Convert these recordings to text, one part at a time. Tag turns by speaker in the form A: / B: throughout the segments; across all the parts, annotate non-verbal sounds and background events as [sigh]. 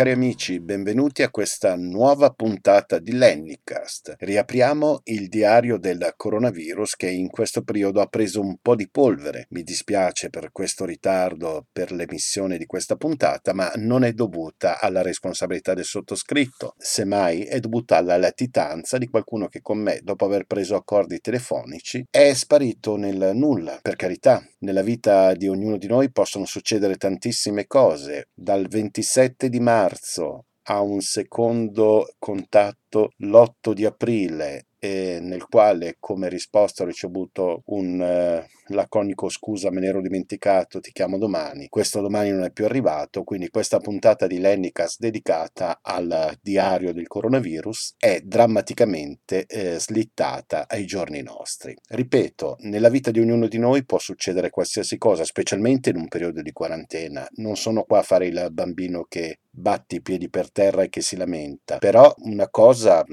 A: Cari amici, benvenuti a questa nuova puntata di Lennycast. Riapriamo il diario del coronavirus che in questo periodo ha preso un po' di polvere. Mi dispiace per questo ritardo per l'emissione di questa puntata, ma non è dovuta alla responsabilità del sottoscritto, semmai è dovuta alla latitanza di qualcuno che con me, dopo aver preso accordi telefonici, è sparito nel nulla. Per carità, nella vita di ognuno di noi possono succedere tantissime cose. Dal 27 di marzo a un secondo contatto l'8 di aprile e nel quale come risposta ho ricevuto un eh, laconico scusa me ne ero dimenticato ti chiamo domani questo domani non è più arrivato quindi questa puntata di Lennicas dedicata al diario del coronavirus è drammaticamente eh, slittata ai giorni nostri. Ripeto nella vita di ognuno di noi può succedere qualsiasi cosa specialmente in un periodo di quarantena. Non sono qua a fare il bambino che batti i piedi per terra e che si lamenta però una cosa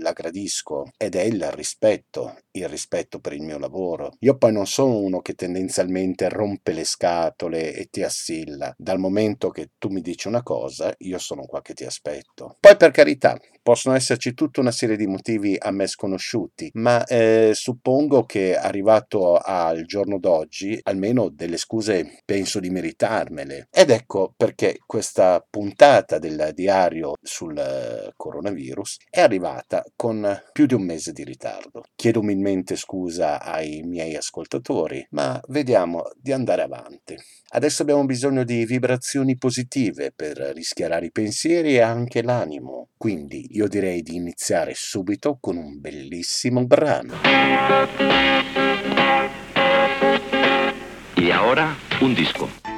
A: la gradisco ed è il rispetto, il rispetto per il mio lavoro. Io poi non sono uno che tendenzialmente rompe le scatole e ti assilla. Dal momento che tu mi dici una cosa, io sono qua che ti aspetto. Poi per carità, possono esserci tutta una serie di motivi a me sconosciuti, ma eh, suppongo che arrivato al giorno d'oggi, almeno delle scuse penso di meritarmele. Ed ecco perché questa puntata del diario sul coronavirus è arrivata con più di un mese di ritardo. Chiedo umilmente scusa ai miei ascoltatori, ma vediamo di andare avanti. Adesso abbiamo bisogno di vibrazioni positive per rischiarare i pensieri e anche l'animo. Quindi io direi di iniziare subito con un bellissimo brano.
B: E ora un disco.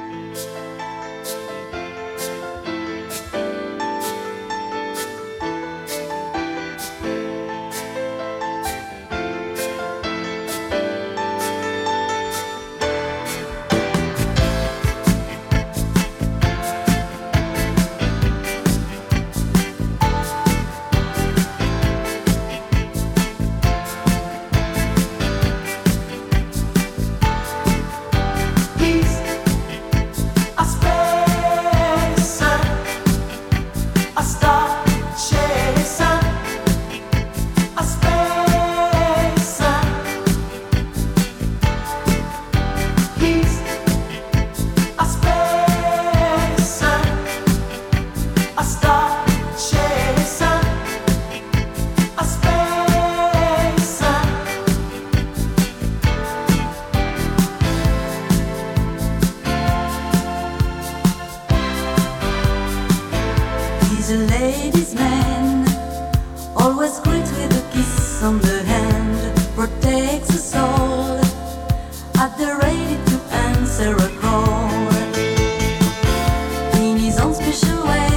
C: Byzance que je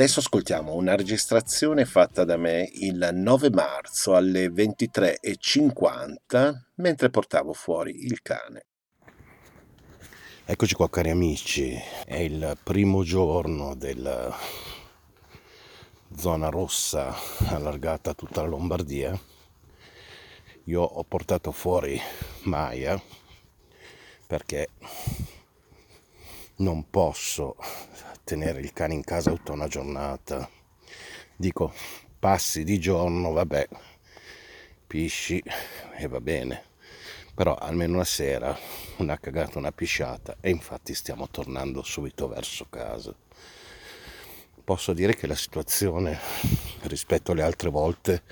C: Adesso ascoltiamo una registrazione fatta da me il 9 marzo alle 23.50 mentre portavo fuori il cane. Eccoci qua cari amici, è il primo giorno della zona rossa allargata a tutta la Lombardia. Io ho portato fuori Maya perché non posso tenere il cane in casa tutta una giornata. Dico, passi di giorno, vabbè, pisci e va bene. Però almeno una sera una cagata, una pisciata e infatti stiamo tornando subito verso casa. Posso dire che la situazione rispetto alle altre volte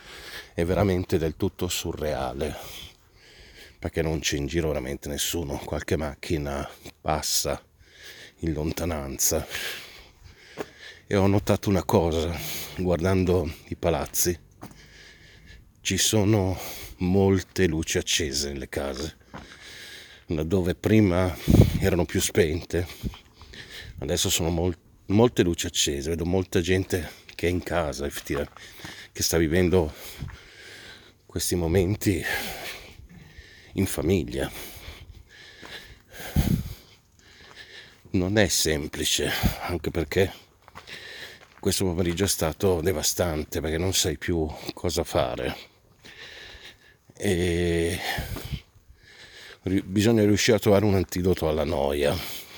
C: è veramente del tutto surreale perché non c'è in giro veramente nessuno, qualche macchina passa in lontananza e ho notato una cosa guardando i palazzi. Ci sono molte luci accese nelle case, laddove prima erano più spente, adesso sono mol- molte luci accese, vedo molta gente che è in casa, che sta vivendo questi momenti in famiglia. Non è semplice, anche perché questo pomeriggio è stato devastante perché non sai più cosa fare. E bisogna riuscire a trovare un antidoto alla noia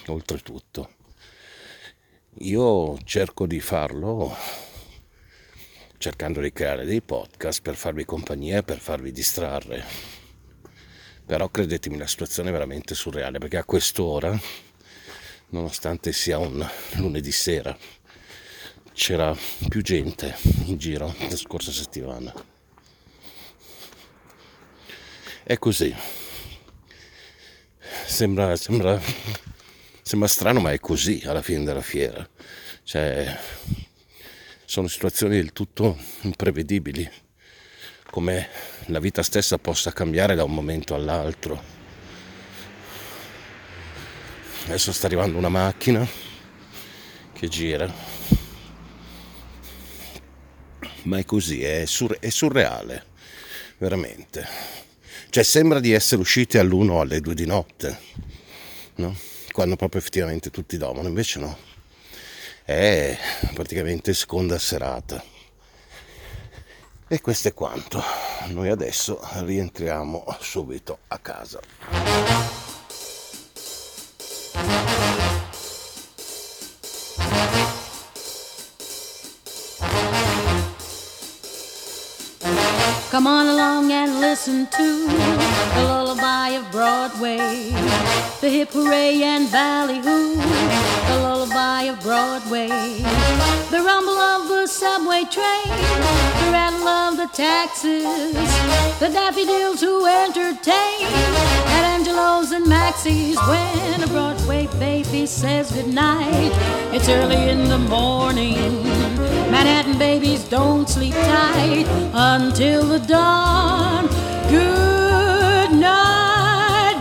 C: oltretutto. Io cerco di farlo cercando di creare dei podcast per farvi compagnia per farvi distrarre. Però credetemi la situazione è veramente surreale perché a quest'ora nonostante sia un lunedì sera c'era più gente in giro la scorsa settimana. È così. Sembra, sembra, sembra strano, ma è così alla fine della fiera. Cioè, sono situazioni del tutto imprevedibili, come la vita stessa possa cambiare da un momento all'altro. Adesso sta arrivando una macchina che gira ma è così, è, sur- è surreale, veramente. Cioè sembra di essere usciti all'uno o alle due di notte, no? quando proprio effettivamente tutti dormono, invece no, è praticamente seconda serata. E questo è quanto. Noi adesso rientriamo subito a casa.
D: Come on along and listen to the lullaby of Broadway, the hip hooray and ballyhoo, the lullaby of Broadway, the rumble of the subway train, the rattle of the taxis, the daffodils who entertain at Angelo's and Maxie's when a Broadway baby says goodnight. It's early in the morning. Manhattan babies don't sleep tight until the dawn. Good night,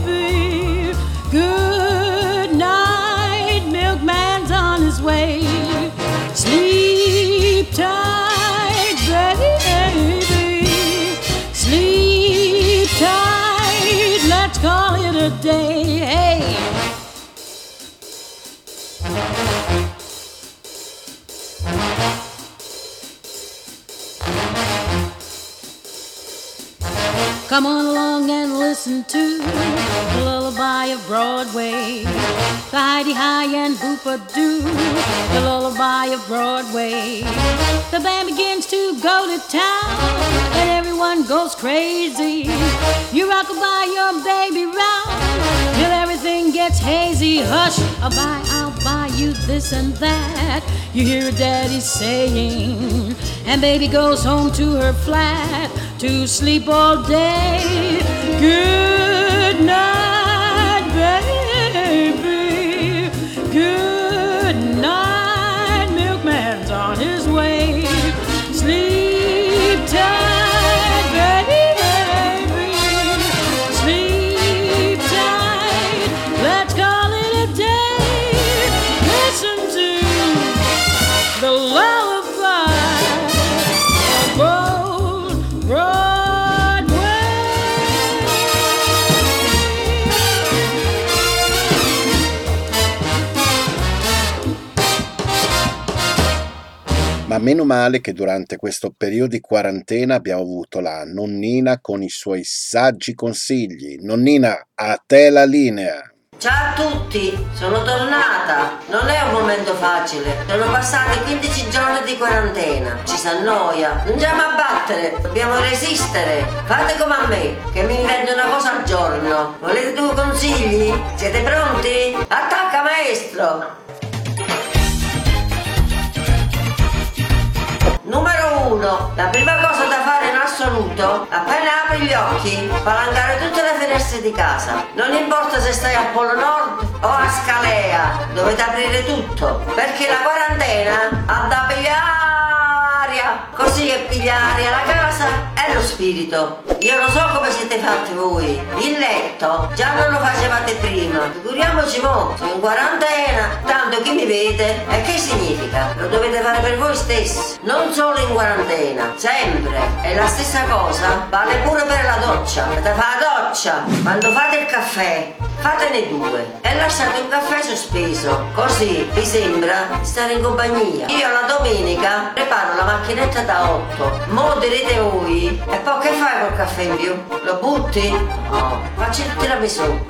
D: baby. Good night, milkman's on his way. Sleep tight, baby. Sleep tight, let's call it a day. Come on along and listen to the lullaby of Broadway. The Heidi High and Boopa Doo, the lullaby of Broadway. The band begins to go to town and everyone goes crazy. You rock by your baby round till everything gets hazy. Hush, I'll buy, I'll buy you this and that. You hear daddy saying, and baby goes home to her flat to sleep all day. Good night,
A: Ma meno male che durante questo periodo di quarantena abbiamo avuto la nonnina con i suoi saggi consigli. Nonnina, a te la linea!
E: Ciao a tutti, sono tornata. Non è un momento facile. Sono passati 15 giorni di quarantena. Ci si annoia. Non andiamo a battere, dobbiamo resistere. Fate come a me, che mi invento una cosa al giorno. Volete due consigli? Siete pronti? Attacca maestro! Numero 1. La prima cosa da fare in assoluto, appena apri gli occhi, spalancare tutte le finestre di casa. Non importa se stai al Polo Nord o a Scalea, dovete aprire tutto, perché la quarantena ha da pigliare aria, così che piglia aria la casa è lo spirito. Io lo so come siete fatti voi. Il letto già non lo facevate prima. Figuriamoci mo, sono in quarantena, tanto chi mi vede? E che significa? Lo dovete fare per voi stessi, non solo in quarantena, sempre. E la stessa cosa vale pure per la doccia. Avete fare la doccia, quando fate il caffè, fatene due e lasciate un caffè sospeso, così vi sembra stare in compagnia. Io la domenica preparo la macchinetta da 8, mo direte voi, e poi che fai col caffè in più? Lo butti? No, facci [laughs] il tiramisù.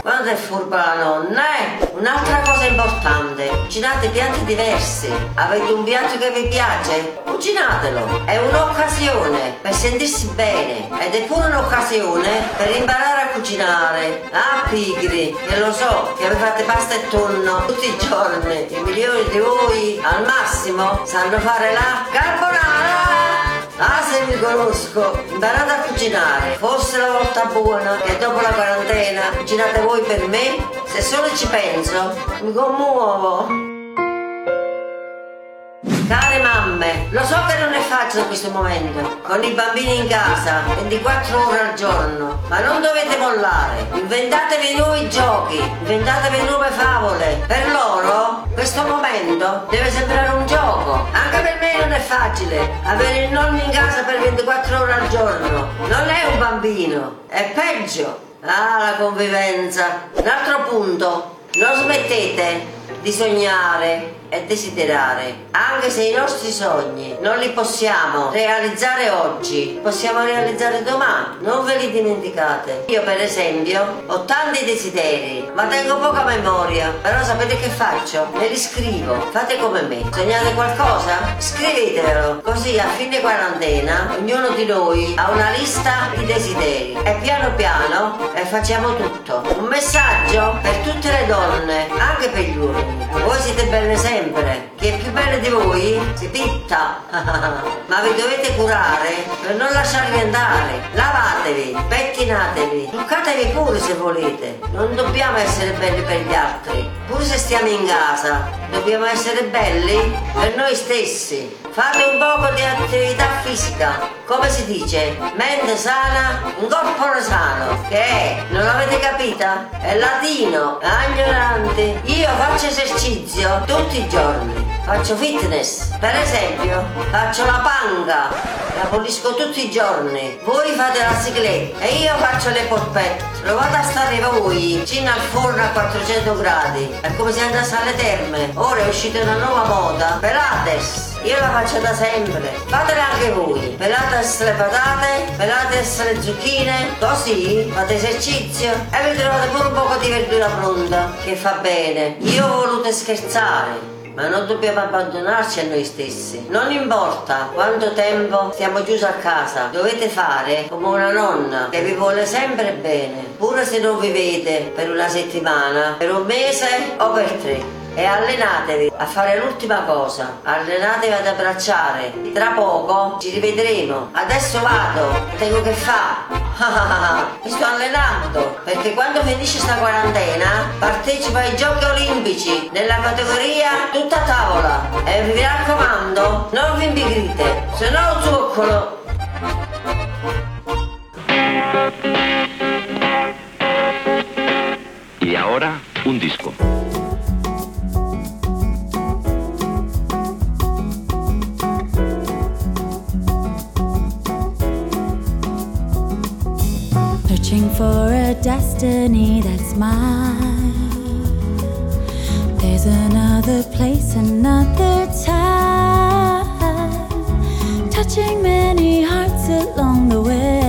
E: Quando è furba la nonna, eh? Un'altra cosa importante, cucinate piatti diversi. Avete un piatto che vi piace? Cucinatelo. È un'occasione per sentirsi bene ed è pure un'occasione per imparare a cucinare. Ah, pigri, che lo so, che fate pasta e tonno tutti i giorni. I milioni di voi al massimo sanno fare la carbonara. Ah, se mi conosco, imparate a cucinare. Fosse la volta buona che dopo la quarantena cucinate voi per me, se solo ci penso, mi commuovo. Care mamme, lo so che non è facile questo momento, con i bambini in casa, 24 ore al giorno, ma non dovete mollare. Inventatevi nuovi giochi, inventatevi nuove favole. Per loro questo momento deve sembrare un gioco. Anche per me non è facile avere il nonno in casa per 24 ore al giorno. Non è un bambino, è peggio. Ah, la convivenza. L'altro punto, non smettete di sognare e desiderare, anche se i nostri sogni non li possiamo realizzare oggi, possiamo realizzare domani, non ve li dimenticate. Io per esempio ho tanti desideri, ma tengo poca memoria, però sapete che faccio? Me li scrivo, fate come me. Sognate qualcosa? Scrivetelo, così a fine quarantena ognuno di noi ha una lista di desideri e piano piano eh, facciamo tutto. Un messaggio per tutte le donne, anche per gli uomini. Voi siete belle sempre. Chi è più bello di voi si pitta. [laughs] Ma vi dovete curare per non lasciarvi andare. Lavatevi, pettinatevi, truccatevi pure se volete. Non dobbiamo essere belli per gli altri. Pure se stiamo in casa, dobbiamo essere belli per noi stessi. Fate un poco di attività fisica, come si dice, mente sana, un corpo sano, che è, non l'avete capita? È latino, ignorante. Io faccio esercizio tutti i giorni. Faccio fitness, per esempio, faccio la panga, la pulisco tutti i giorni. Voi fate la cicletta e io faccio le polpette. Provate a stare voi vicino al forno a 400 gradi. È come se andasse alle terme. Ora è uscita una nuova moda, Pilates. Io la faccio da sempre. Fatela anche voi. Pelate le patate, pelate le zucchine, così fate esercizio e vi trovate pure un po' di verdura pronta, che fa bene. Io ho voluto scherzare ma non dobbiamo abbandonarci a noi stessi. Non importa quanto tempo stiamo chiusi a casa, dovete fare come una nonna che vi vuole sempre bene, pure se non vi vede per una settimana, per un mese o per tre e allenatevi a fare l'ultima cosa, allenatevi ad abbracciare. Tra poco ci rivedremo. Adesso vado, tengo che fa. [laughs] Mi sto allenando perché quando finisce sta quarantena partecipo ai giochi olimpici nella categoria tutta tavola e vi raccomando non vi impigrite, se no zuccolo.
F: Y ahora un disco.
B: Searching for a destiny that's mine. There's another place, another time. Touching many hearts along the way.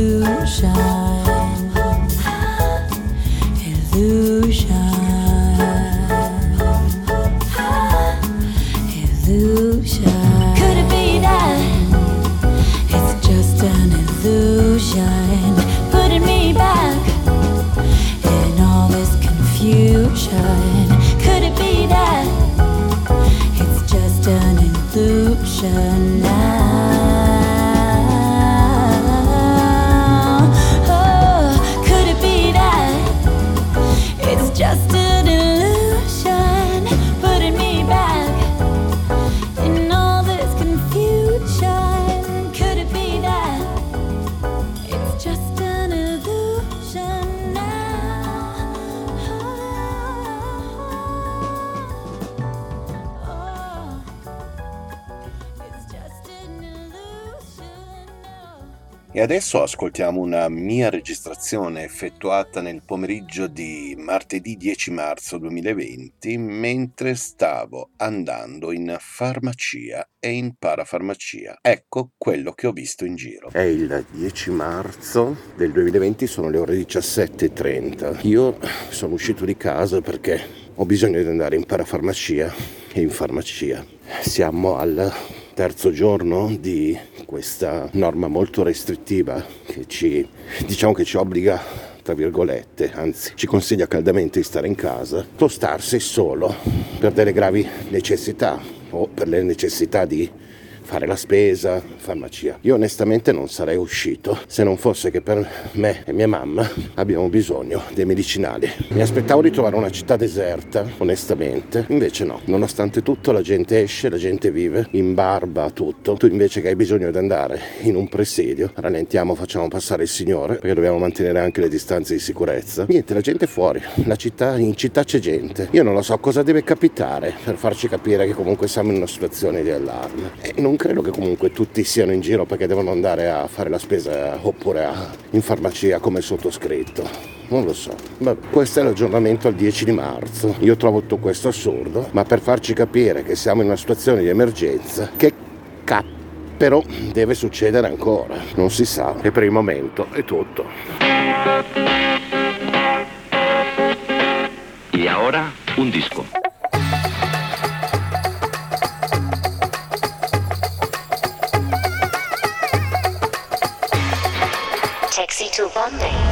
B: to shine.
C: E adesso ascoltiamo una mia registrazione effettuata nel pomeriggio di martedì 10 marzo 2020 mentre stavo andando in farmacia e in parafarmacia. Ecco quello che ho visto in giro. È il 10 marzo del 2020, sono le ore 17.30. Io sono uscito di casa perché ho bisogno di andare in parafarmacia e in farmacia. Siamo al terzo giorno di questa norma molto restrittiva che ci diciamo che ci obbliga tra virgolette, anzi ci consiglia caldamente di stare in casa, spostarsi solo per delle gravi necessità o per le necessità di fare la spesa, farmacia. Io onestamente non sarei uscito se non fosse che per me e mia mamma abbiamo bisogno dei medicinali. Mi aspettavo di trovare una città deserta, onestamente, invece no. Nonostante tutto la gente esce, la gente vive, in barba tutto. Tu invece che hai bisogno di andare in un presidio, rallentiamo, facciamo passare il Signore, perché dobbiamo mantenere anche le distanze di sicurezza. Niente, la gente è fuori, la città, in città c'è gente. Io non lo so cosa deve capitare per farci capire che comunque siamo in una situazione di allarme. E non credo che comunque tutti siano in giro perché devono andare a fare la spesa oppure a- in farmacia come sottoscritto. Non lo so. Vabbè, questo è l'aggiornamento al 10 di marzo. Io trovo tutto questo assurdo, ma per farci capire che siamo in una situazione di emergenza, che cappero deve succedere ancora. Non si sa. E per il momento è tutto.
F: Y ahora, un disco.
G: Taxi to Bombay.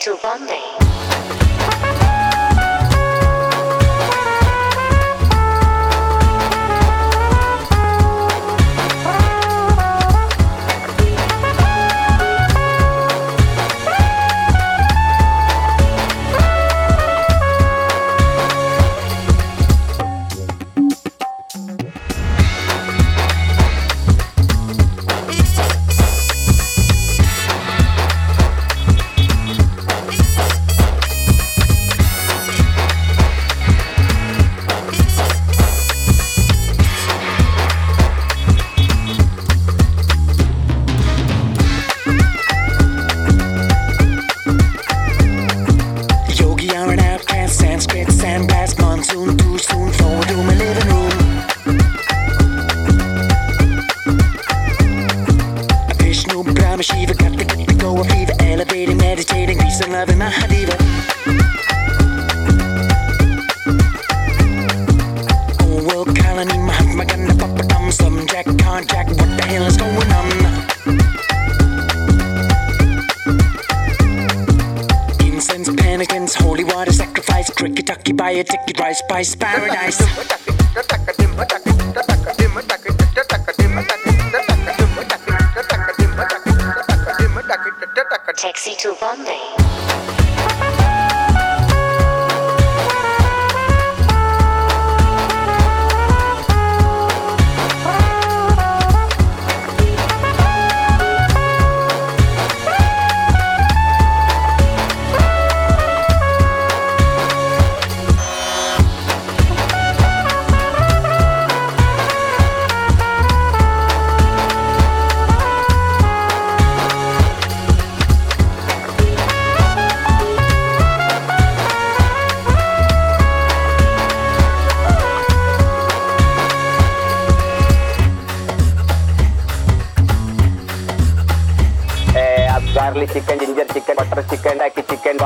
H: To Bombay.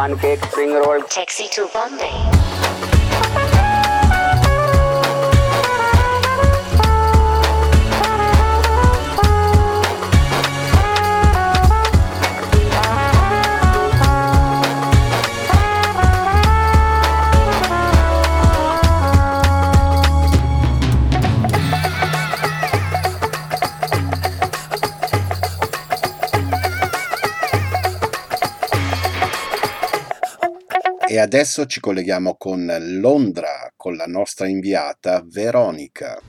I: one pancake spring roll.
H: Taxi to Bombay.
A: Adesso ci colleghiamo con Londra, con la nostra inviata Veronica.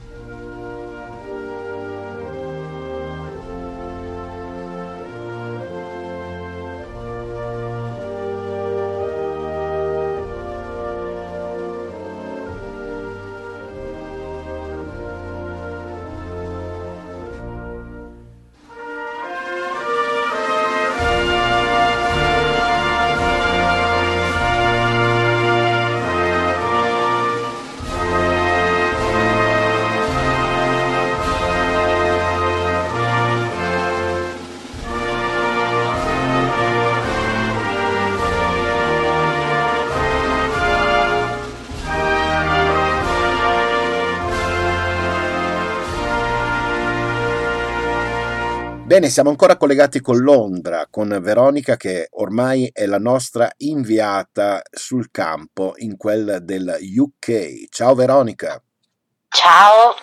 A: Bene, siamo ancora collegati con Londra, con Veronica che ormai è la nostra inviata sul campo in quel del UK. Ciao Veronica.
J: Ciao,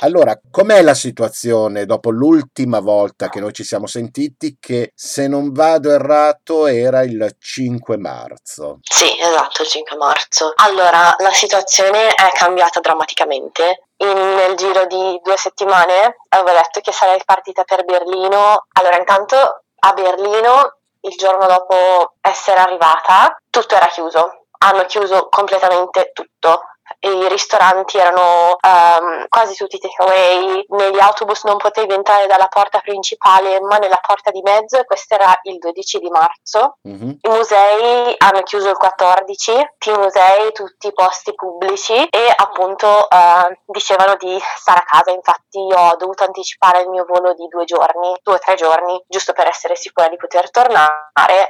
A: Allora, com'è la situazione dopo l'ultima volta che noi ci siamo sentiti, che se non vado errato era il 5 marzo?
J: sì, esatto, il 5 marzo. Allora, la situazione è cambiata drammaticamente. In- nel giro di due settimane avevo detto che sarei partita per Berlino. Allora, intanto a Berlino, il giorno dopo essere arrivata, tutto era chiuso. Hanno chiuso completamente tutto. E i ristoranti erano ehm, quasi tutti takeaway, negli autobus non potevi entrare dalla porta principale ma nella porta di mezzo e questo era il 12 di marzo.
A: Mhm.
J: I musei hanno chiuso il 14, tutti i musei, tutti i posti pubblici e appunto eh, dicevano di stare a casa, infatti io ho dovuto anticipare il mio volo di due giorni, due o tre giorni, giusto per essere sicura di poter tornare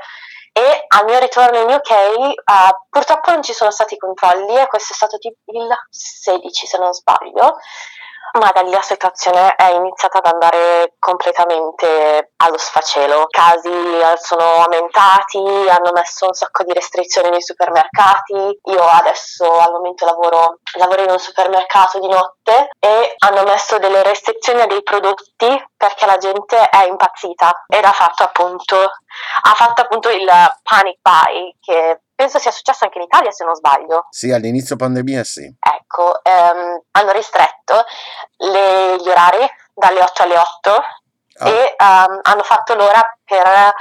J: e al mio ritorno in UK eh, purtroppo non ci sono stati controlli e questo è stato il 16 se non sbaglio ma da lì la situazione è iniziata ad andare completamente allo sfacelo. I casi eh, sono aumentati, hanno messo un sacco di restrizioni nei supermercati. Io adesso al momento lavoro, lavoro in un supermercato di notte e hanno messo delle restrizioni a dei prodotti perché la gente è impazzita ed ha fatto appunto, ha fatto appunto il panic buy che penso sia successo anche in Italia se non sbaglio.
A: Sì, all'inizio pandemia sì.
J: Ecco, ehm, hanno ristretto le- gli orari dalle 8 alle 8
A: Ah.
J: e ehm, hanno fatto l'ora per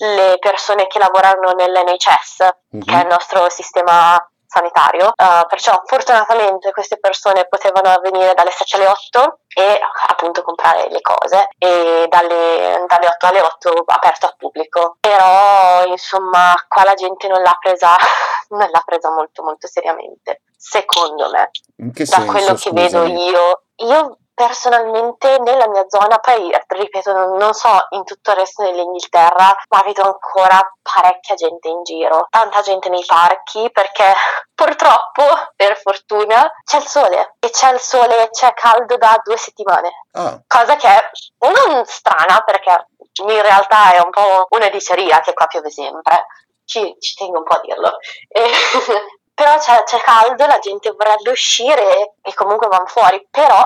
J: le persone che lavorano nell'NHS,
A: Mhm.
J: che è il nostro sistema sanitario. Eh, perciò fortunatamente queste persone potevano venire dalle 7 alle 8 e appunto comprare le cose e dalle, dalle 8 alle 8 aperto al pubblico. Però insomma qua la gente non l'ha presa, [laughs] non l'ha presa molto molto seriamente, secondo me da
A: senso,
J: quello che vedo io. Io personalmente nella mia zona, poi ripeto, non, non so in tutto il resto dell'Inghilterra, ma vedo ancora parecchia gente in giro, tanta gente nei parchi perché [laughs] purtroppo, per fortuna, c'è il sole e c'è il sole e c'è caldo da due settimane.
A: Ah,
J: cosa che è non strana perché in realtà è un po' una diceria che qua piove sempre, ci, ci tengo un po' a dirlo. E- [laughs] però c'è, c'è caldo, la gente vorrebbe uscire e comunque vanno fuori, però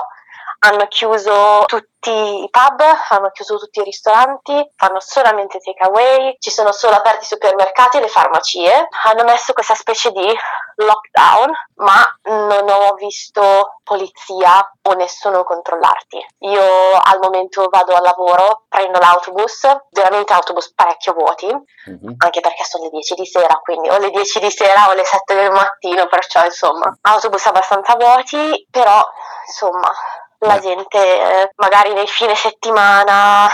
J: hanno chiuso tutti i pub, hanno chiuso tutti i ristoranti, fanno solamente takeaway, ci sono solo aperti i supermercati e le farmacie. Hanno messo questa specie di lockdown, ma non ho visto polizia o nessuno controllarti. Io al momento vado al lavoro, prendo l'autobus, veramente autobus parecchio vuoti,
A: mhm.
J: anche perché sono le 10 di sera, quindi o le 10 di sera o le 7 del mattino, perciò insomma, autobus abbastanza vuoti, però insomma, la gente eh, magari nel fine settimana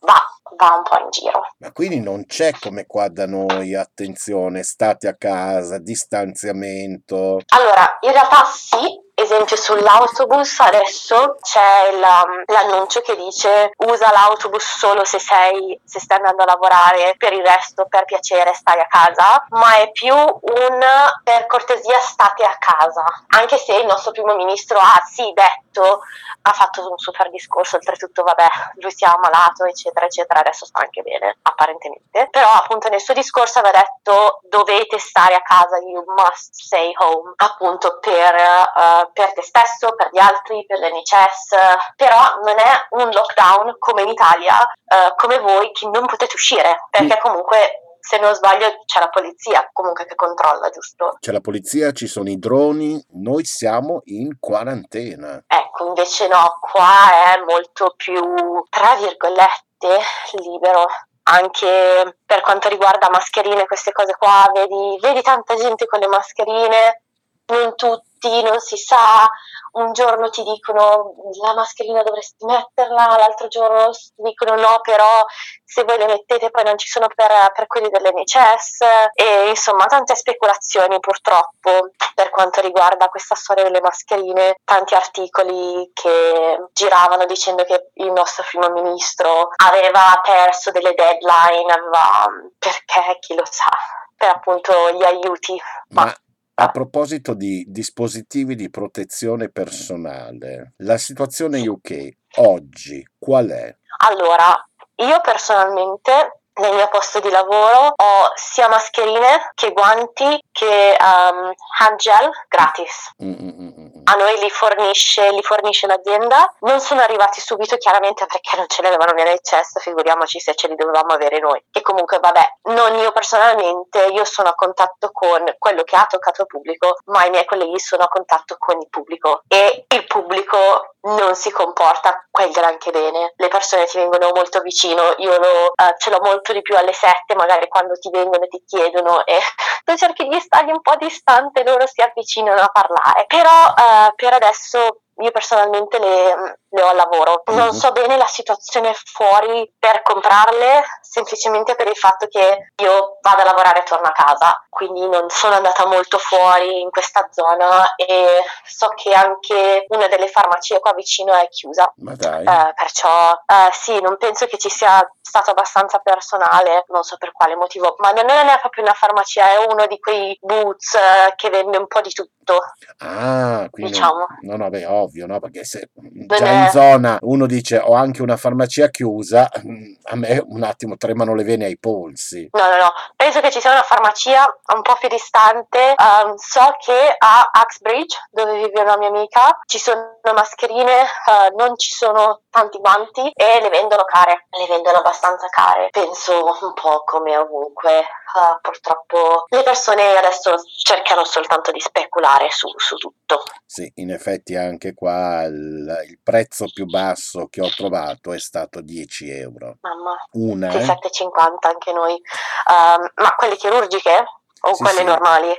J: va, va un po' in giro.
A: Ma quindi non c'è come qua da noi, attenzione, state a casa, distanziamento.
J: Allora, in realtà sì, esempio sull'autobus adesso c'è il- l'annuncio che dice usa l'autobus solo se sei se stai andando a lavorare, per il resto per piacere stai a casa, ma è più un per cortesia state a casa, anche se il nostro primo ministro ha sì detto, ha fatto un super discorso, oltretutto vabbè, lui si è ammalato eccetera eccetera, adesso sta anche bene apparentemente, però appunto nel suo discorso aveva detto dovete stare a casa, you must stay home, appunto per, eh, per te stesso, per gli altri, per l'NHS, però non è un lockdown come in Italia, eh, come voi che non potete uscire, perché comunque se non sbaglio c'è la polizia comunque che controlla, giusto?
A: C'è la polizia, ci sono i droni, noi siamo in quarantena.
J: Ecco, invece no, qua è molto più, tra virgolette, libero. Anche per quanto riguarda mascherine, queste cose qua, vedi, vedi tanta gente con le mascherine, non tutti, non si sa, un giorno ti dicono la mascherina dovresti metterla, l'altro giorno ti dicono no, però se voi le mettete poi non ci sono per, per quelli dell'NHS e insomma tante speculazioni purtroppo per quanto riguarda questa storia delle mascherine, tanti articoli che giravano dicendo che il nostro primo ministro aveva perso delle deadline, aveva, perché chi lo sa, per appunto gli aiuti.
A: Ma a proposito di dispositivi di protezione personale, la situazione UK oggi qual è?
J: Allora, io personalmente nel mio posto di lavoro ho sia mascherine che guanti che um, hand gel gratis.
A: Mm, mm, mm, mm.
J: A noi li fornisce, li fornisce l'azienda. Non sono arrivati subito chiaramente perché non ce li avevano nell'eccesso, figuriamoci se ce li dovevamo avere noi. E comunque vabbè, non io personalmente, io sono a contatto con quello che ha toccato il pubblico, ma i miei colleghi sono a contatto con il pubblico e il pubblico non si comporta quel granché bene. Le persone ti vengono molto vicino, io lo, eh, ce l'ho molto di più alle sette, magari quando ti vengono ti chiedono e [laughs] tu cerchi di stargli un po' distante, loro si avvicinano a parlare. Però eh, per adesso io personalmente le, le ho al lavoro. Non
A: Mhm.
J: so bene la situazione fuori per comprarle, semplicemente per il fatto che io vado a lavorare e torno a casa, quindi non sono andata molto fuori in questa zona e so che anche una delle farmacie qua vicino è chiusa.
A: Ma dai.
J: Eh, perciò eh, sì, non penso che ci sia stato abbastanza personale, non so per quale motivo, ma non è proprio una farmacia, è uno di quei boots eh, che vende un po' di tutto.
A: Ah, quindi
J: diciamo.
A: no, no, beh, ovvio, no? Perché se già in zona uno dice ho anche una farmacia chiusa, mm, a me un attimo tremano le vene ai polsi.
J: No, no, no, penso che ci sia una farmacia un po' più distante. Ehm, so che a Axbridge, dove vive una mia amica, ci sono mascherine, eh, non ci sono tanti guanti e le vendono care, le vendono abbastanza care. Penso un po' come ovunque. Eh, purtroppo le persone adesso cercano soltanto di speculare su, su tutto.
A: Sì, in effetti anche qua il, il prezzo più basso che ho trovato è stato 10 euro.
J: Mamma,
A: Una,
J: sì,
A: eh?
J: 7,50 anche noi. Ehm, ma quelle chirurgiche o
A: Sì,
J: quelle
A: sì.
J: normali?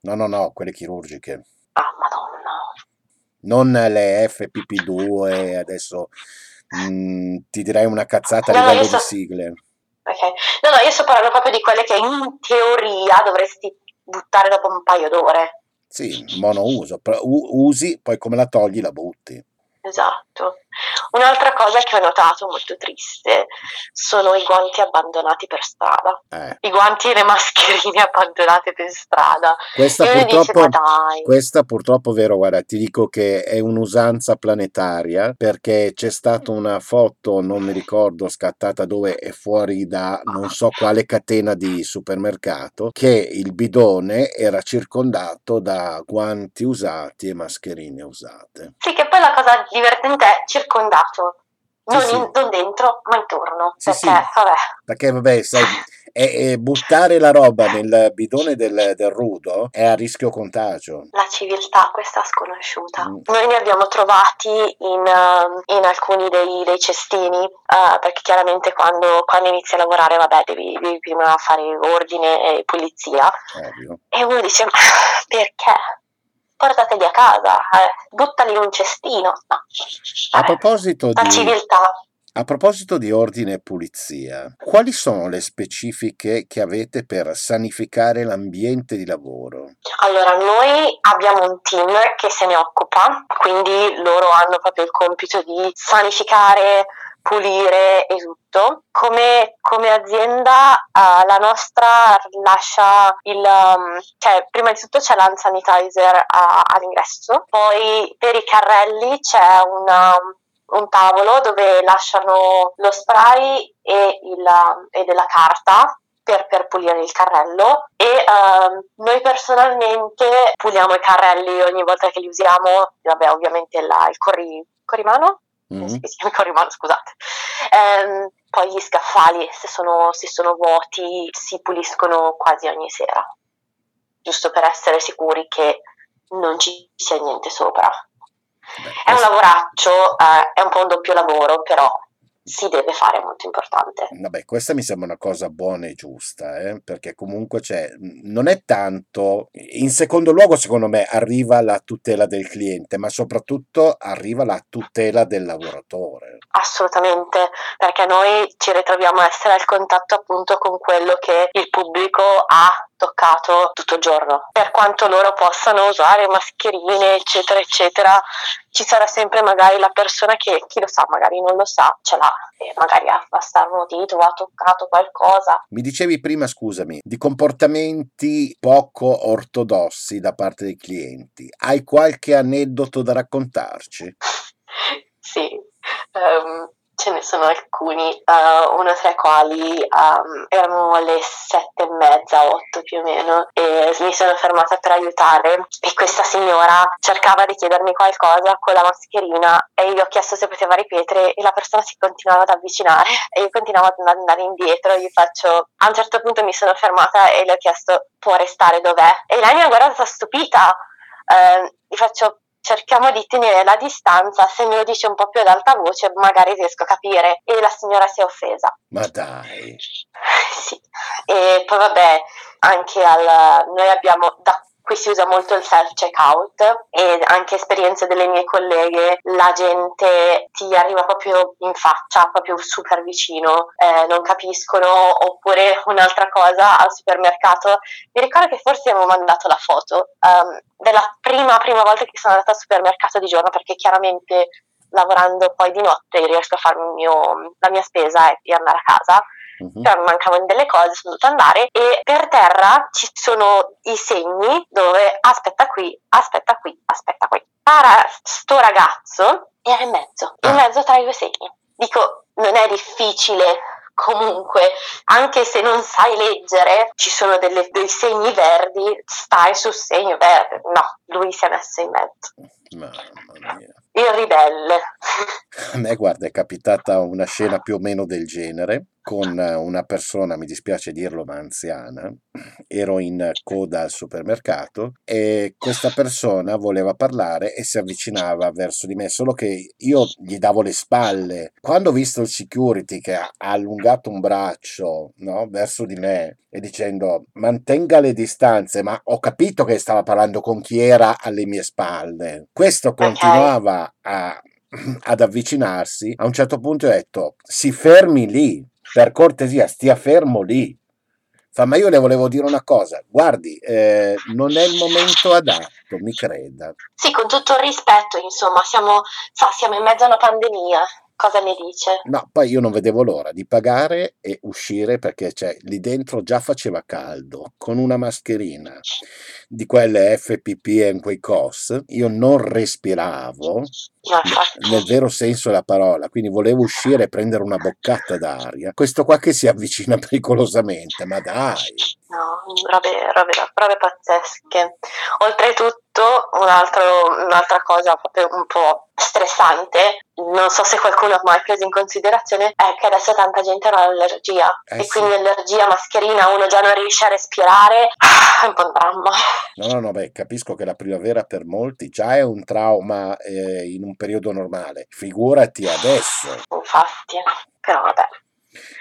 A: No, no, no, quelle chirurgiche.
J: Ah, madonna.
A: Non le FPP2, adesso mm, ti direi una cazzata a
J: No,
A: livello
J: so-
A: di sigle.
J: Ok. No, no, io sto parlando proprio di quelle che in teoria dovresti buttare dopo un paio d'ore.
A: Sì, monouso, usi, poi come la togli la butti.
J: Esatto. Un'altra cosa che ho notato molto triste sono i guanti abbandonati per strada.
A: Eh,
J: I guanti e le mascherine abbandonate per strada.
A: questa
J: E dice,
A: purtroppo...
J: dai.
A: Questa purtroppo, vero, guarda, ti dico che è un'usanza planetaria perché c'è stata una foto, non mi ricordo, scattata dove è fuori da non so quale catena di supermercato, che il bidone era circondato da guanti usati e mascherine usate.
J: Sì, che poi la cosa divertente è circondato.
A: Sì,
J: Non,
A: sì.
J: in- non dentro, ma intorno.
A: Sì,
J: perché,
A: sì.
J: vabbè,
A: Perché, vabbè, sai, e, e buttare la roba nel bidone del, del rudo è a rischio contagio.
J: la civiltà, questa sconosciuta.
A: Mm.
J: Noi ne abbiamo trovati in, ehm, in alcuni dei, dei cestini, eh, perché chiaramente quando, quando inizi a lavorare, vabbè, devi, devi prima fare ordine e pulizia.
A: Ovvio.
J: E uno dice, ma [laughs] perché? Portateli a casa, eh, buttali in un cestino. No.
A: A proposito
J: la
A: di...
J: civiltà.
A: A proposito di ordine e pulizia, quali sono le specifiche che avete per sanificare l'ambiente di lavoro?
J: Allora, noi abbiamo un team che se ne occupa, quindi loro hanno proprio il compito di sanificare, pulire e tutto. Come, come azienda eh, la nostra lascia il... um, cioè prima di tutto c'è l'hand sanitizer a- all'ingresso, poi per i carrelli c'è una- un tavolo dove lasciano lo spray e, il, e della carta per, per pulire il carrello e ehm, noi personalmente puliamo i carrelli ogni volta che li usiamo, vabbè ovviamente la- il corri, corrimano,
A: Mm?
J: si chiama corrimano scusate, Ehm, poi gli scaffali se sono, se sono vuoti si puliscono quasi ogni sera, giusto per essere sicuri che non ci sia niente sopra.
A: Beh,
J: È un lavoraccio, eh, è un po' un doppio lavoro, però si deve fare, è molto importante.
A: Vabbè, questa mi sembra una cosa buona e giusta, eh, perché comunque c'è, non è tanto, in secondo luogo secondo me arriva la tutela del cliente, ma soprattutto arriva la tutela del lavoratore.
J: Assolutamente, perché noi ci ritroviamo a essere al contatto appunto con quello che il pubblico ha toccato tutto il giorno. Per quanto loro possano usare mascherine, eccetera, eccetera, ci sarà sempre magari la persona che, chi lo sa, magari non lo sa, ce l'ha e magari ha, ha starnutito o ha toccato qualcosa.
A: Mi dicevi prima, scusami, di comportamenti poco ortodossi da parte dei clienti. Hai qualche aneddoto da raccontarci? [laughs]
J: Sì, ehm, ce ne sono alcuni, uh, uno tra i quali um, erano le sette e mezza, otto più o meno, e mi sono fermata per aiutare e questa signora cercava di chiedermi qualcosa con la mascherina e io ho chiesto se poteva ripetere e la persona si continuava ad avvicinare e io continuavo ad andare indietro, gli faccio, a un certo punto mi sono fermata e le ho chiesto può restare dov'è? E lei mi ha guardata stupita, uh, gli faccio cerchiamo di tenere la distanza, se me lo dice un po' più ad alta voce magari riesco a capire e la signora si è offesa.
A: Ma dai. [laughs]
J: sì, e poi vabbè, anche al, noi abbiamo da Qui si usa molto il self-checkout e anche esperienze delle mie colleghe, la gente ti arriva proprio in faccia, proprio super vicino, eh, non capiscono, oppure un'altra cosa al supermercato. Mi ricordo che forse avevo mandato la foto um, della prima, prima volta che sono andata al supermercato di giorno, perché chiaramente lavorando poi di notte riesco a farmi la mia spesa e, e andare a casa uh-huh. mi mancavano delle cose, sono dovuta andare e per terra ci sono i segni dove aspetta qui, aspetta qui, aspetta qui. Para sto ragazzo era in mezzo, in ah. mezzo tra i due segni. Dico, non è difficile comunque, anche se non sai leggere, ci sono delle, dei segni verdi, stai sul segno verde. No, lui si è messo in mezzo.
A: Mamma mia.
J: Il ribelle.
A: A me, guarda, è capitata una scena più o meno del genere con una persona, mi dispiace dirlo, ma anziana. Ero in coda al supermercato e questa persona voleva parlare e si avvicinava verso di me, solo che io gli davo le spalle. Quando ho visto il security che ha allungato un braccio no, verso di me e dicendo mantenga le distanze, ma ho capito che stava parlando con chi era alle mie spalle. Questo continuava a, [clears throat] ad avvicinarsi. A un certo punto ho detto si fermi lì, per cortesia, stia fermo lì. Fa, ma io le volevo dire una cosa, guardi, eh, non è il momento adatto, mi creda.
J: Sì, con tutto il rispetto, insomma, siamo, sa, siamo in mezzo a una pandemia. Cosa ne dice?
A: No, poi io non vedevo l'ora di pagare e uscire perché cioè, lì dentro già faceva caldo, con una mascherina di quelle FPP e quei COS, io non respiravo nel vero senso della parola, quindi volevo uscire e prendere una boccata d'aria. Questo qua che si avvicina [laughs] pericolosamente, ma dai!
J: No, robe, robe, robe pazzesche. Oltretutto tutto, un altro, un'altra cosa proprio un po' stressante, non so se qualcuno ha mai preso in considerazione, è che adesso tanta gente ha l'allergia eh e sì. quindi allergia, mascherina, uno già non riesce a respirare, è un po' un dramma.
A: No, no, no, beh, capisco che la primavera per molti già è un trauma eh, in un periodo normale, figurati adesso.
J: Infatti, però vabbè.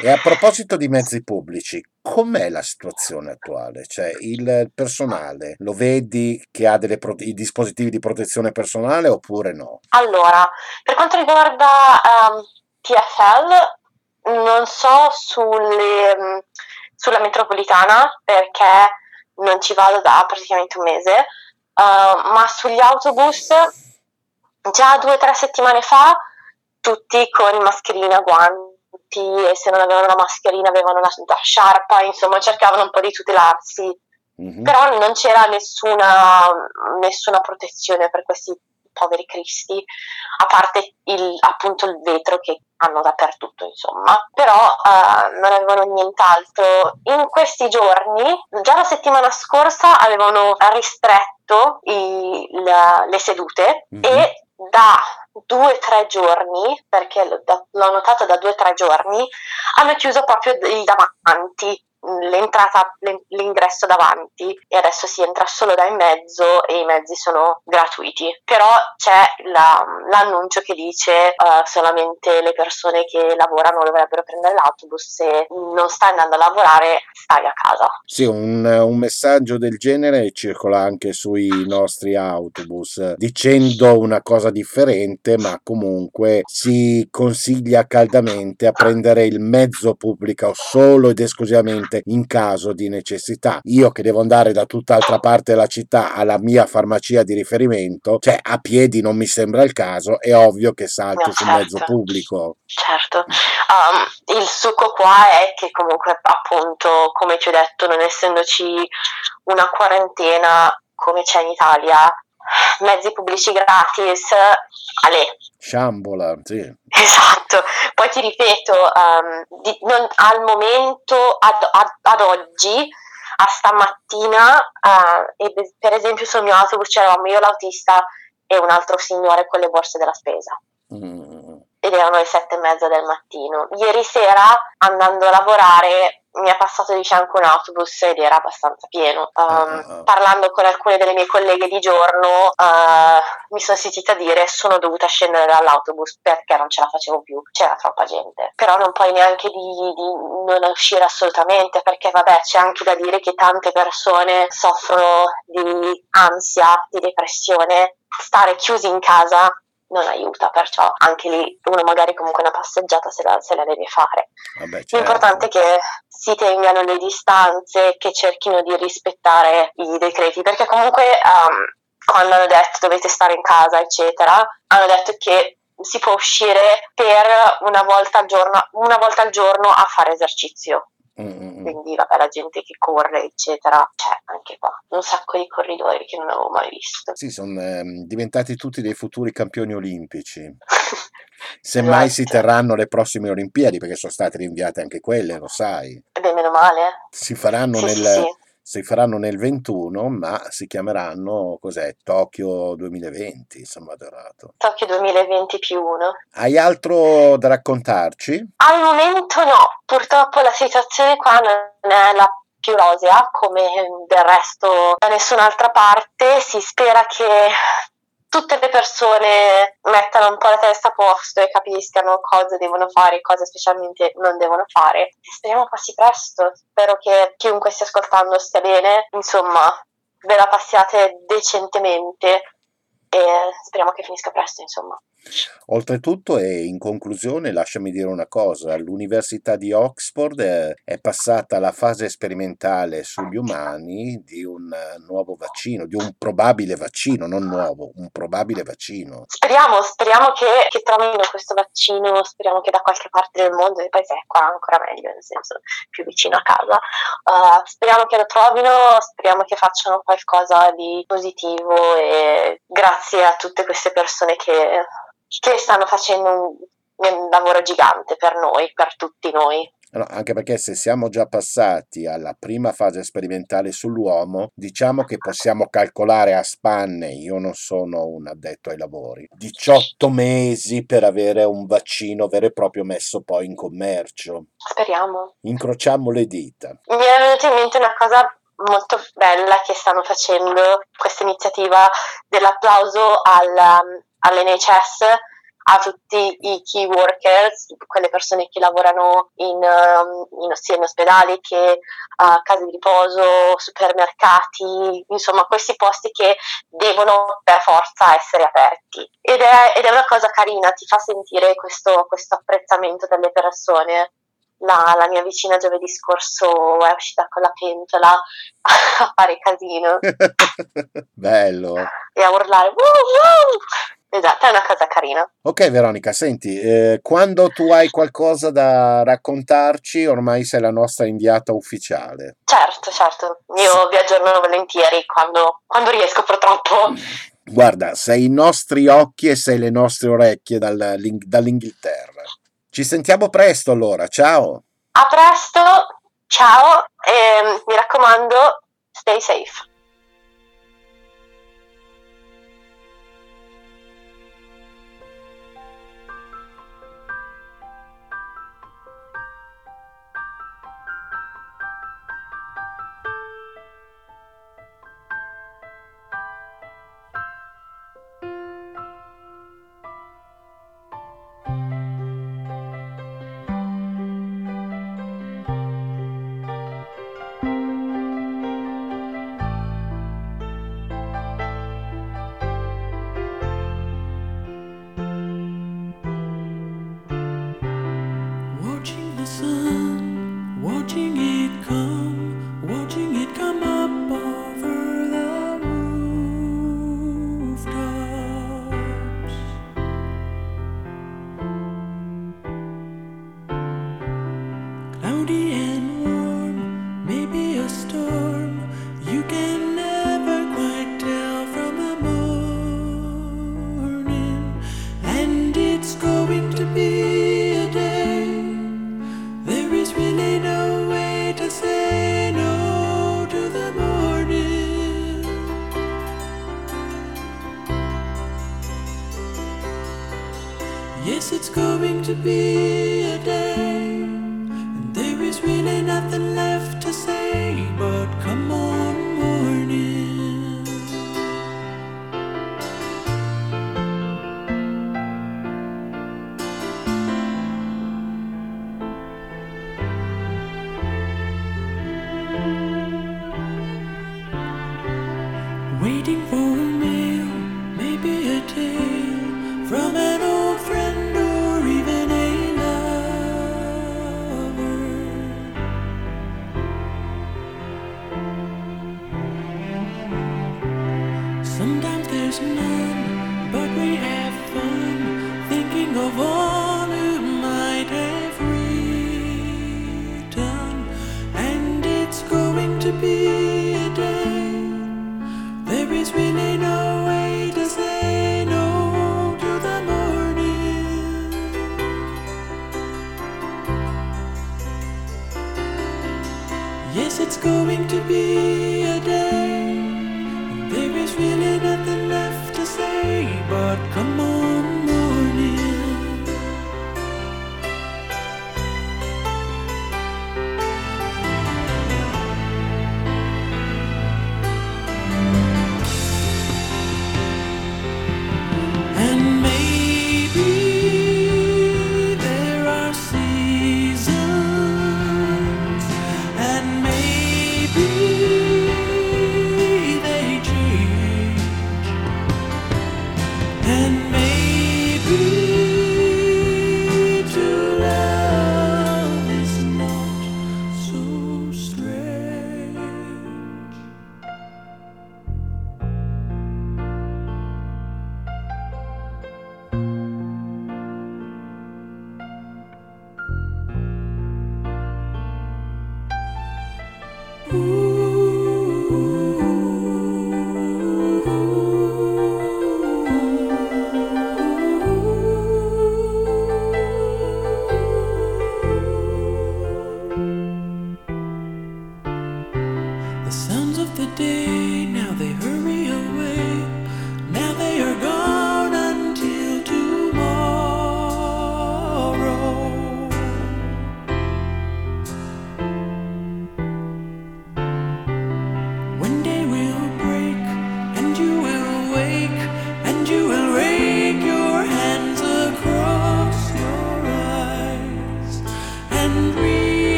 A: E a proposito di mezzi pubblici, com'è la situazione attuale? Cioè, il personale lo vedi che ha pro- i dispositivi di protezione personale oppure no?
J: Allora, per quanto riguarda um, ehm, TFL, non so sulle, sulla metropolitana perché non ci vado da praticamente un mese, uh, ma sugli autobus già due o tre settimane fa tutti con mascherina, guanti e se non avevano la mascherina avevano la, la sciarpa, insomma cercavano un po' di tutelarsi. Mm-hmm. Però non c'era nessuna, nessuna protezione per questi poveri cristi, a parte il, appunto il vetro che hanno dappertutto, insomma. Però uh, non avevano nient'altro. In questi giorni, già la settimana scorsa, avevano ristretto i, la, le sedute mm-hmm. e da due o tre giorni, perché l'ho notato da due o tre giorni, hanno chiuso proprio i davanti l'entrata, l'ingresso davanti e adesso si entra solo da in mezzo e i mezzi sono gratuiti. Però c'è la, l'annuncio che dice uh, solamente le persone che lavorano dovrebbero prendere l'autobus, se non stai andando a lavorare stai a casa.
A: Sì, un, un messaggio del genere circola anche sui nostri autobus dicendo una cosa differente, ma comunque si consiglia caldamente a prendere il mezzo pubblico solo ed esclusivamente solamente in caso di necessità. Io che devo andare da tutt'altra parte della città alla mia farmacia di riferimento, cioè a piedi non mi sembra il caso, è ovvio che salto no, sul certo. mezzo pubblico.
J: Certo, um, il succo qua è che comunque appunto, come ti ho detto, non essendoci una quarantena come c'è in Italia, mezzi pubblici gratis, Ale.
A: Sciambola, sì.
J: Esatto, poi ti ripeto, um, di, non, al momento, ad, ad, ad, oggi, a stamattina, uh, e per esempio sul mio autobus c'eravamo io l'autista e un altro signore con le borse della spesa.
A: Mm.
J: Ed erano le sette e mezza del mattino. Ieri sera, andando a lavorare, mi è passato di fianco un autobus ed era abbastanza pieno. Um,
A: uh-huh.
J: Parlando con alcune delle mie colleghe di giorno, uh, mi sono sentita dire sono dovuta scendere dall'autobus perché non ce la facevo più, c'era troppa gente. Però non puoi neanche di, di non uscire assolutamente perché vabbè c'è anche da dire che tante persone soffrono di ansia, di depressione, stare chiusi in casa non aiuta, perciò anche lì uno magari comunque una passeggiata se la, se la deve fare.
A: Vabbè, certo.
J: L'importante è che si tengano le distanze, che cerchino di rispettare i decreti, perché comunque um, quando hanno detto dovete stare in casa, eccetera, hanno detto che si può uscire per una volta al giorno, una volta al giorno a fare esercizio.
A: Mm-mm.
J: Quindi vabbè, la gente che corre, eccetera, c'è anche qua un sacco di corridori che non avevo mai visto.
A: Sì, sono ehm, diventati tutti dei futuri campioni olimpici. [laughs] Semmai si
J: Esatto.
A: terranno le prossime Olimpiadi, perché sono state rinviate anche quelle, lo sai.
J: E beh, meno male.
A: Si faranno,
J: Sì,
A: nel,
J: sì, sì.
A: Si faranno nel 21, ma si chiameranno, cos'è, Tokyo 2020, insomma, dorato.
J: Tokyo 2020 più uno.
A: Hai altro da raccontarci?
J: Al momento no, purtroppo la situazione qua non è la più rosea come del resto da nessun'altra parte. Si spera che tutte le persone mettano un po' la testa a posto e capiscano cosa devono fare e cosa specialmente non devono fare. Speriamo passi presto. Spero che chiunque stia ascoltando stia bene. Insomma, ve la passiate decentemente e speriamo che finisca presto, insomma.
A: Oltretutto, e in conclusione, lasciami dire una cosa, l'Università di Oxford eh, è passata alla fase sperimentale sugli umani di un eh, nuovo vaccino, di un probabile vaccino, non nuovo, un probabile vaccino.
J: Speriamo, speriamo che, che trovino questo vaccino, speriamo che da qualche parte del mondo, e poi se è qua ancora meglio, nel senso più vicino a casa, uh, speriamo che lo trovino, speriamo che facciano qualcosa di positivo e grazie a tutte queste persone che, che stanno facendo un, un lavoro gigante per noi, per tutti noi.
A: No, anche perché se siamo già passati alla prima fase sperimentale sull'uomo, diciamo che possiamo calcolare a spanne, io non sono un addetto ai lavori, 18 mesi per avere un vaccino vero e proprio messo poi in commercio.
J: Speriamo.
A: Incrociamo le dita.
J: Mi è venuta in mente una cosa molto bella che stanno facendo, questa iniziativa dell'applauso al, all'NHS, a tutti i key workers, quelle persone che lavorano in, um, in, sia in ospedali che a case di riposo, supermercati, insomma questi posti che devono per forza essere aperti. Ed è, ed è una cosa carina, ti fa sentire questo, questo apprezzamento delle persone. La, la, mia vicina giovedì scorso è uscita con la pentola [laughs] a fare casino [laughs]
A: bello
J: e a urlare Woo, woo! Esatto è una cosa carina.
A: Ok Veronica senti eh, quando tu hai qualcosa da raccontarci ormai sei la nostra inviata ufficiale.
J: Certo certo. Io vi aggiorno volentieri quando, quando riesco purtroppo.
A: Guarda sei i nostri occhi e sei le nostre orecchie dal, dall'Inghilterra. Ci sentiamo presto allora, ciao.
J: A presto, ciao. E mi raccomando, stay safe.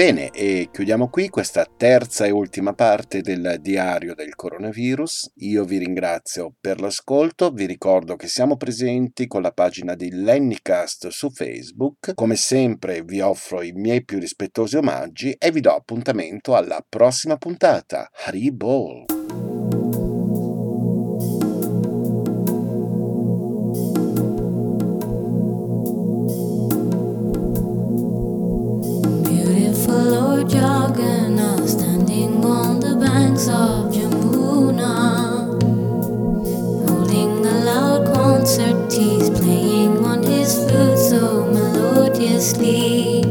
A: Bene, e chiudiamo qui questa terza e ultima parte del diario del coronavirus. Io vi ringrazio per l'ascolto, vi ricordo che siamo presenti con la pagina di Lennycast su Facebook. Come sempre vi offro i miei più rispettosi omaggi e vi do appuntamento alla prossima puntata. Harry Ball!
B: Endlessly.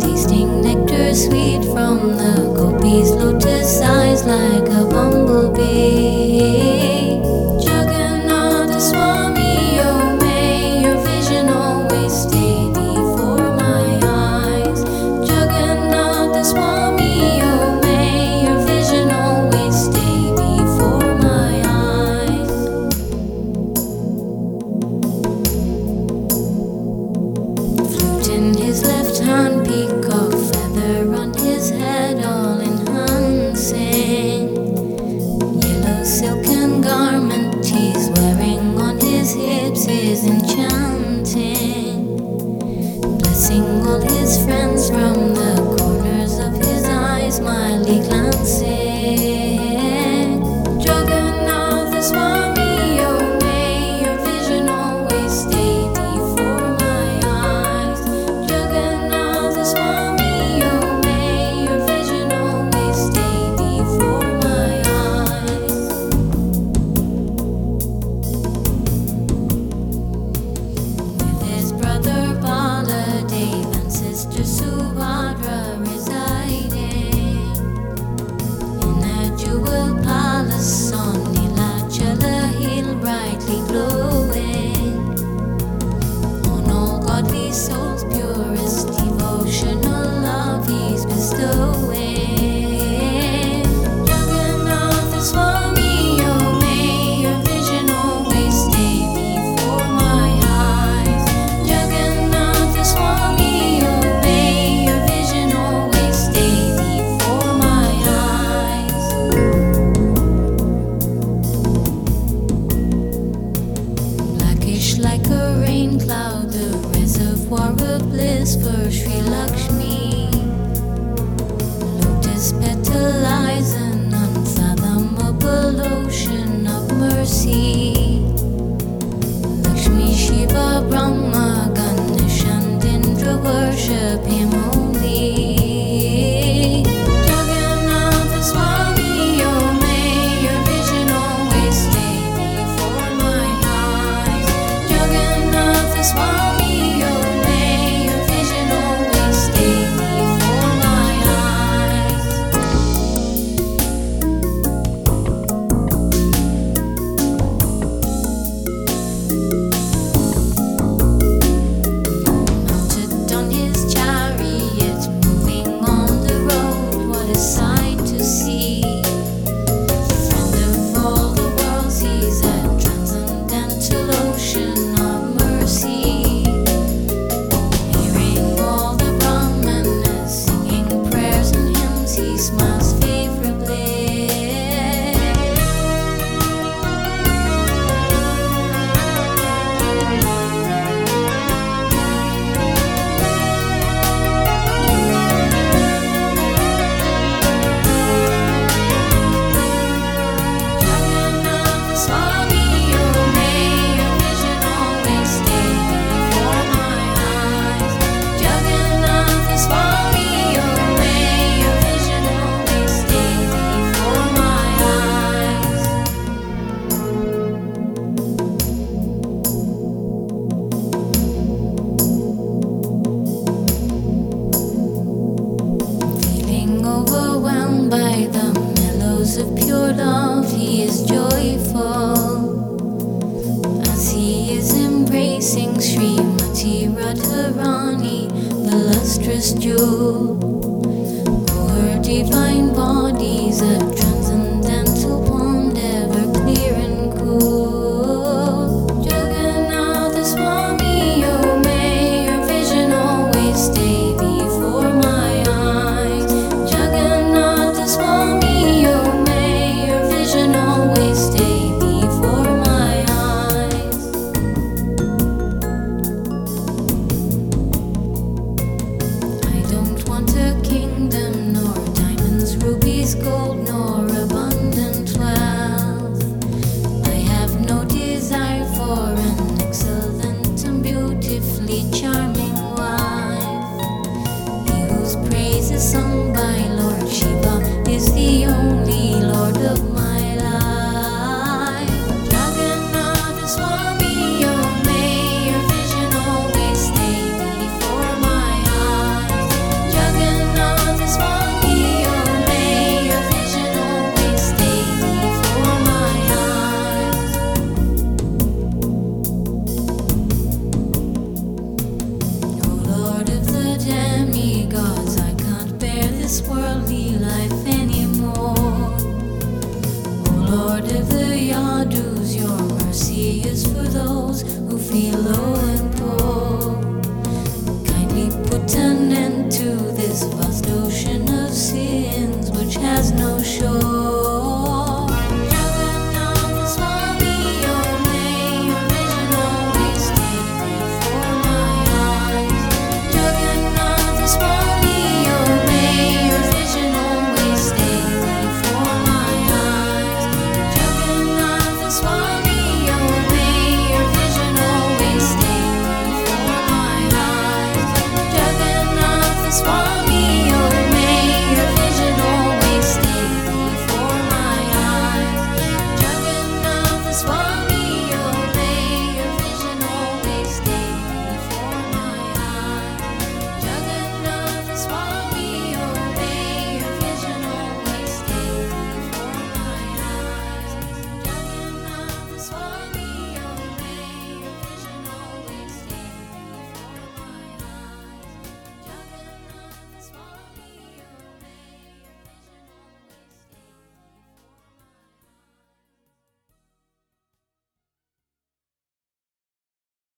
B: Tasting nectar sweet from the gopi's lotus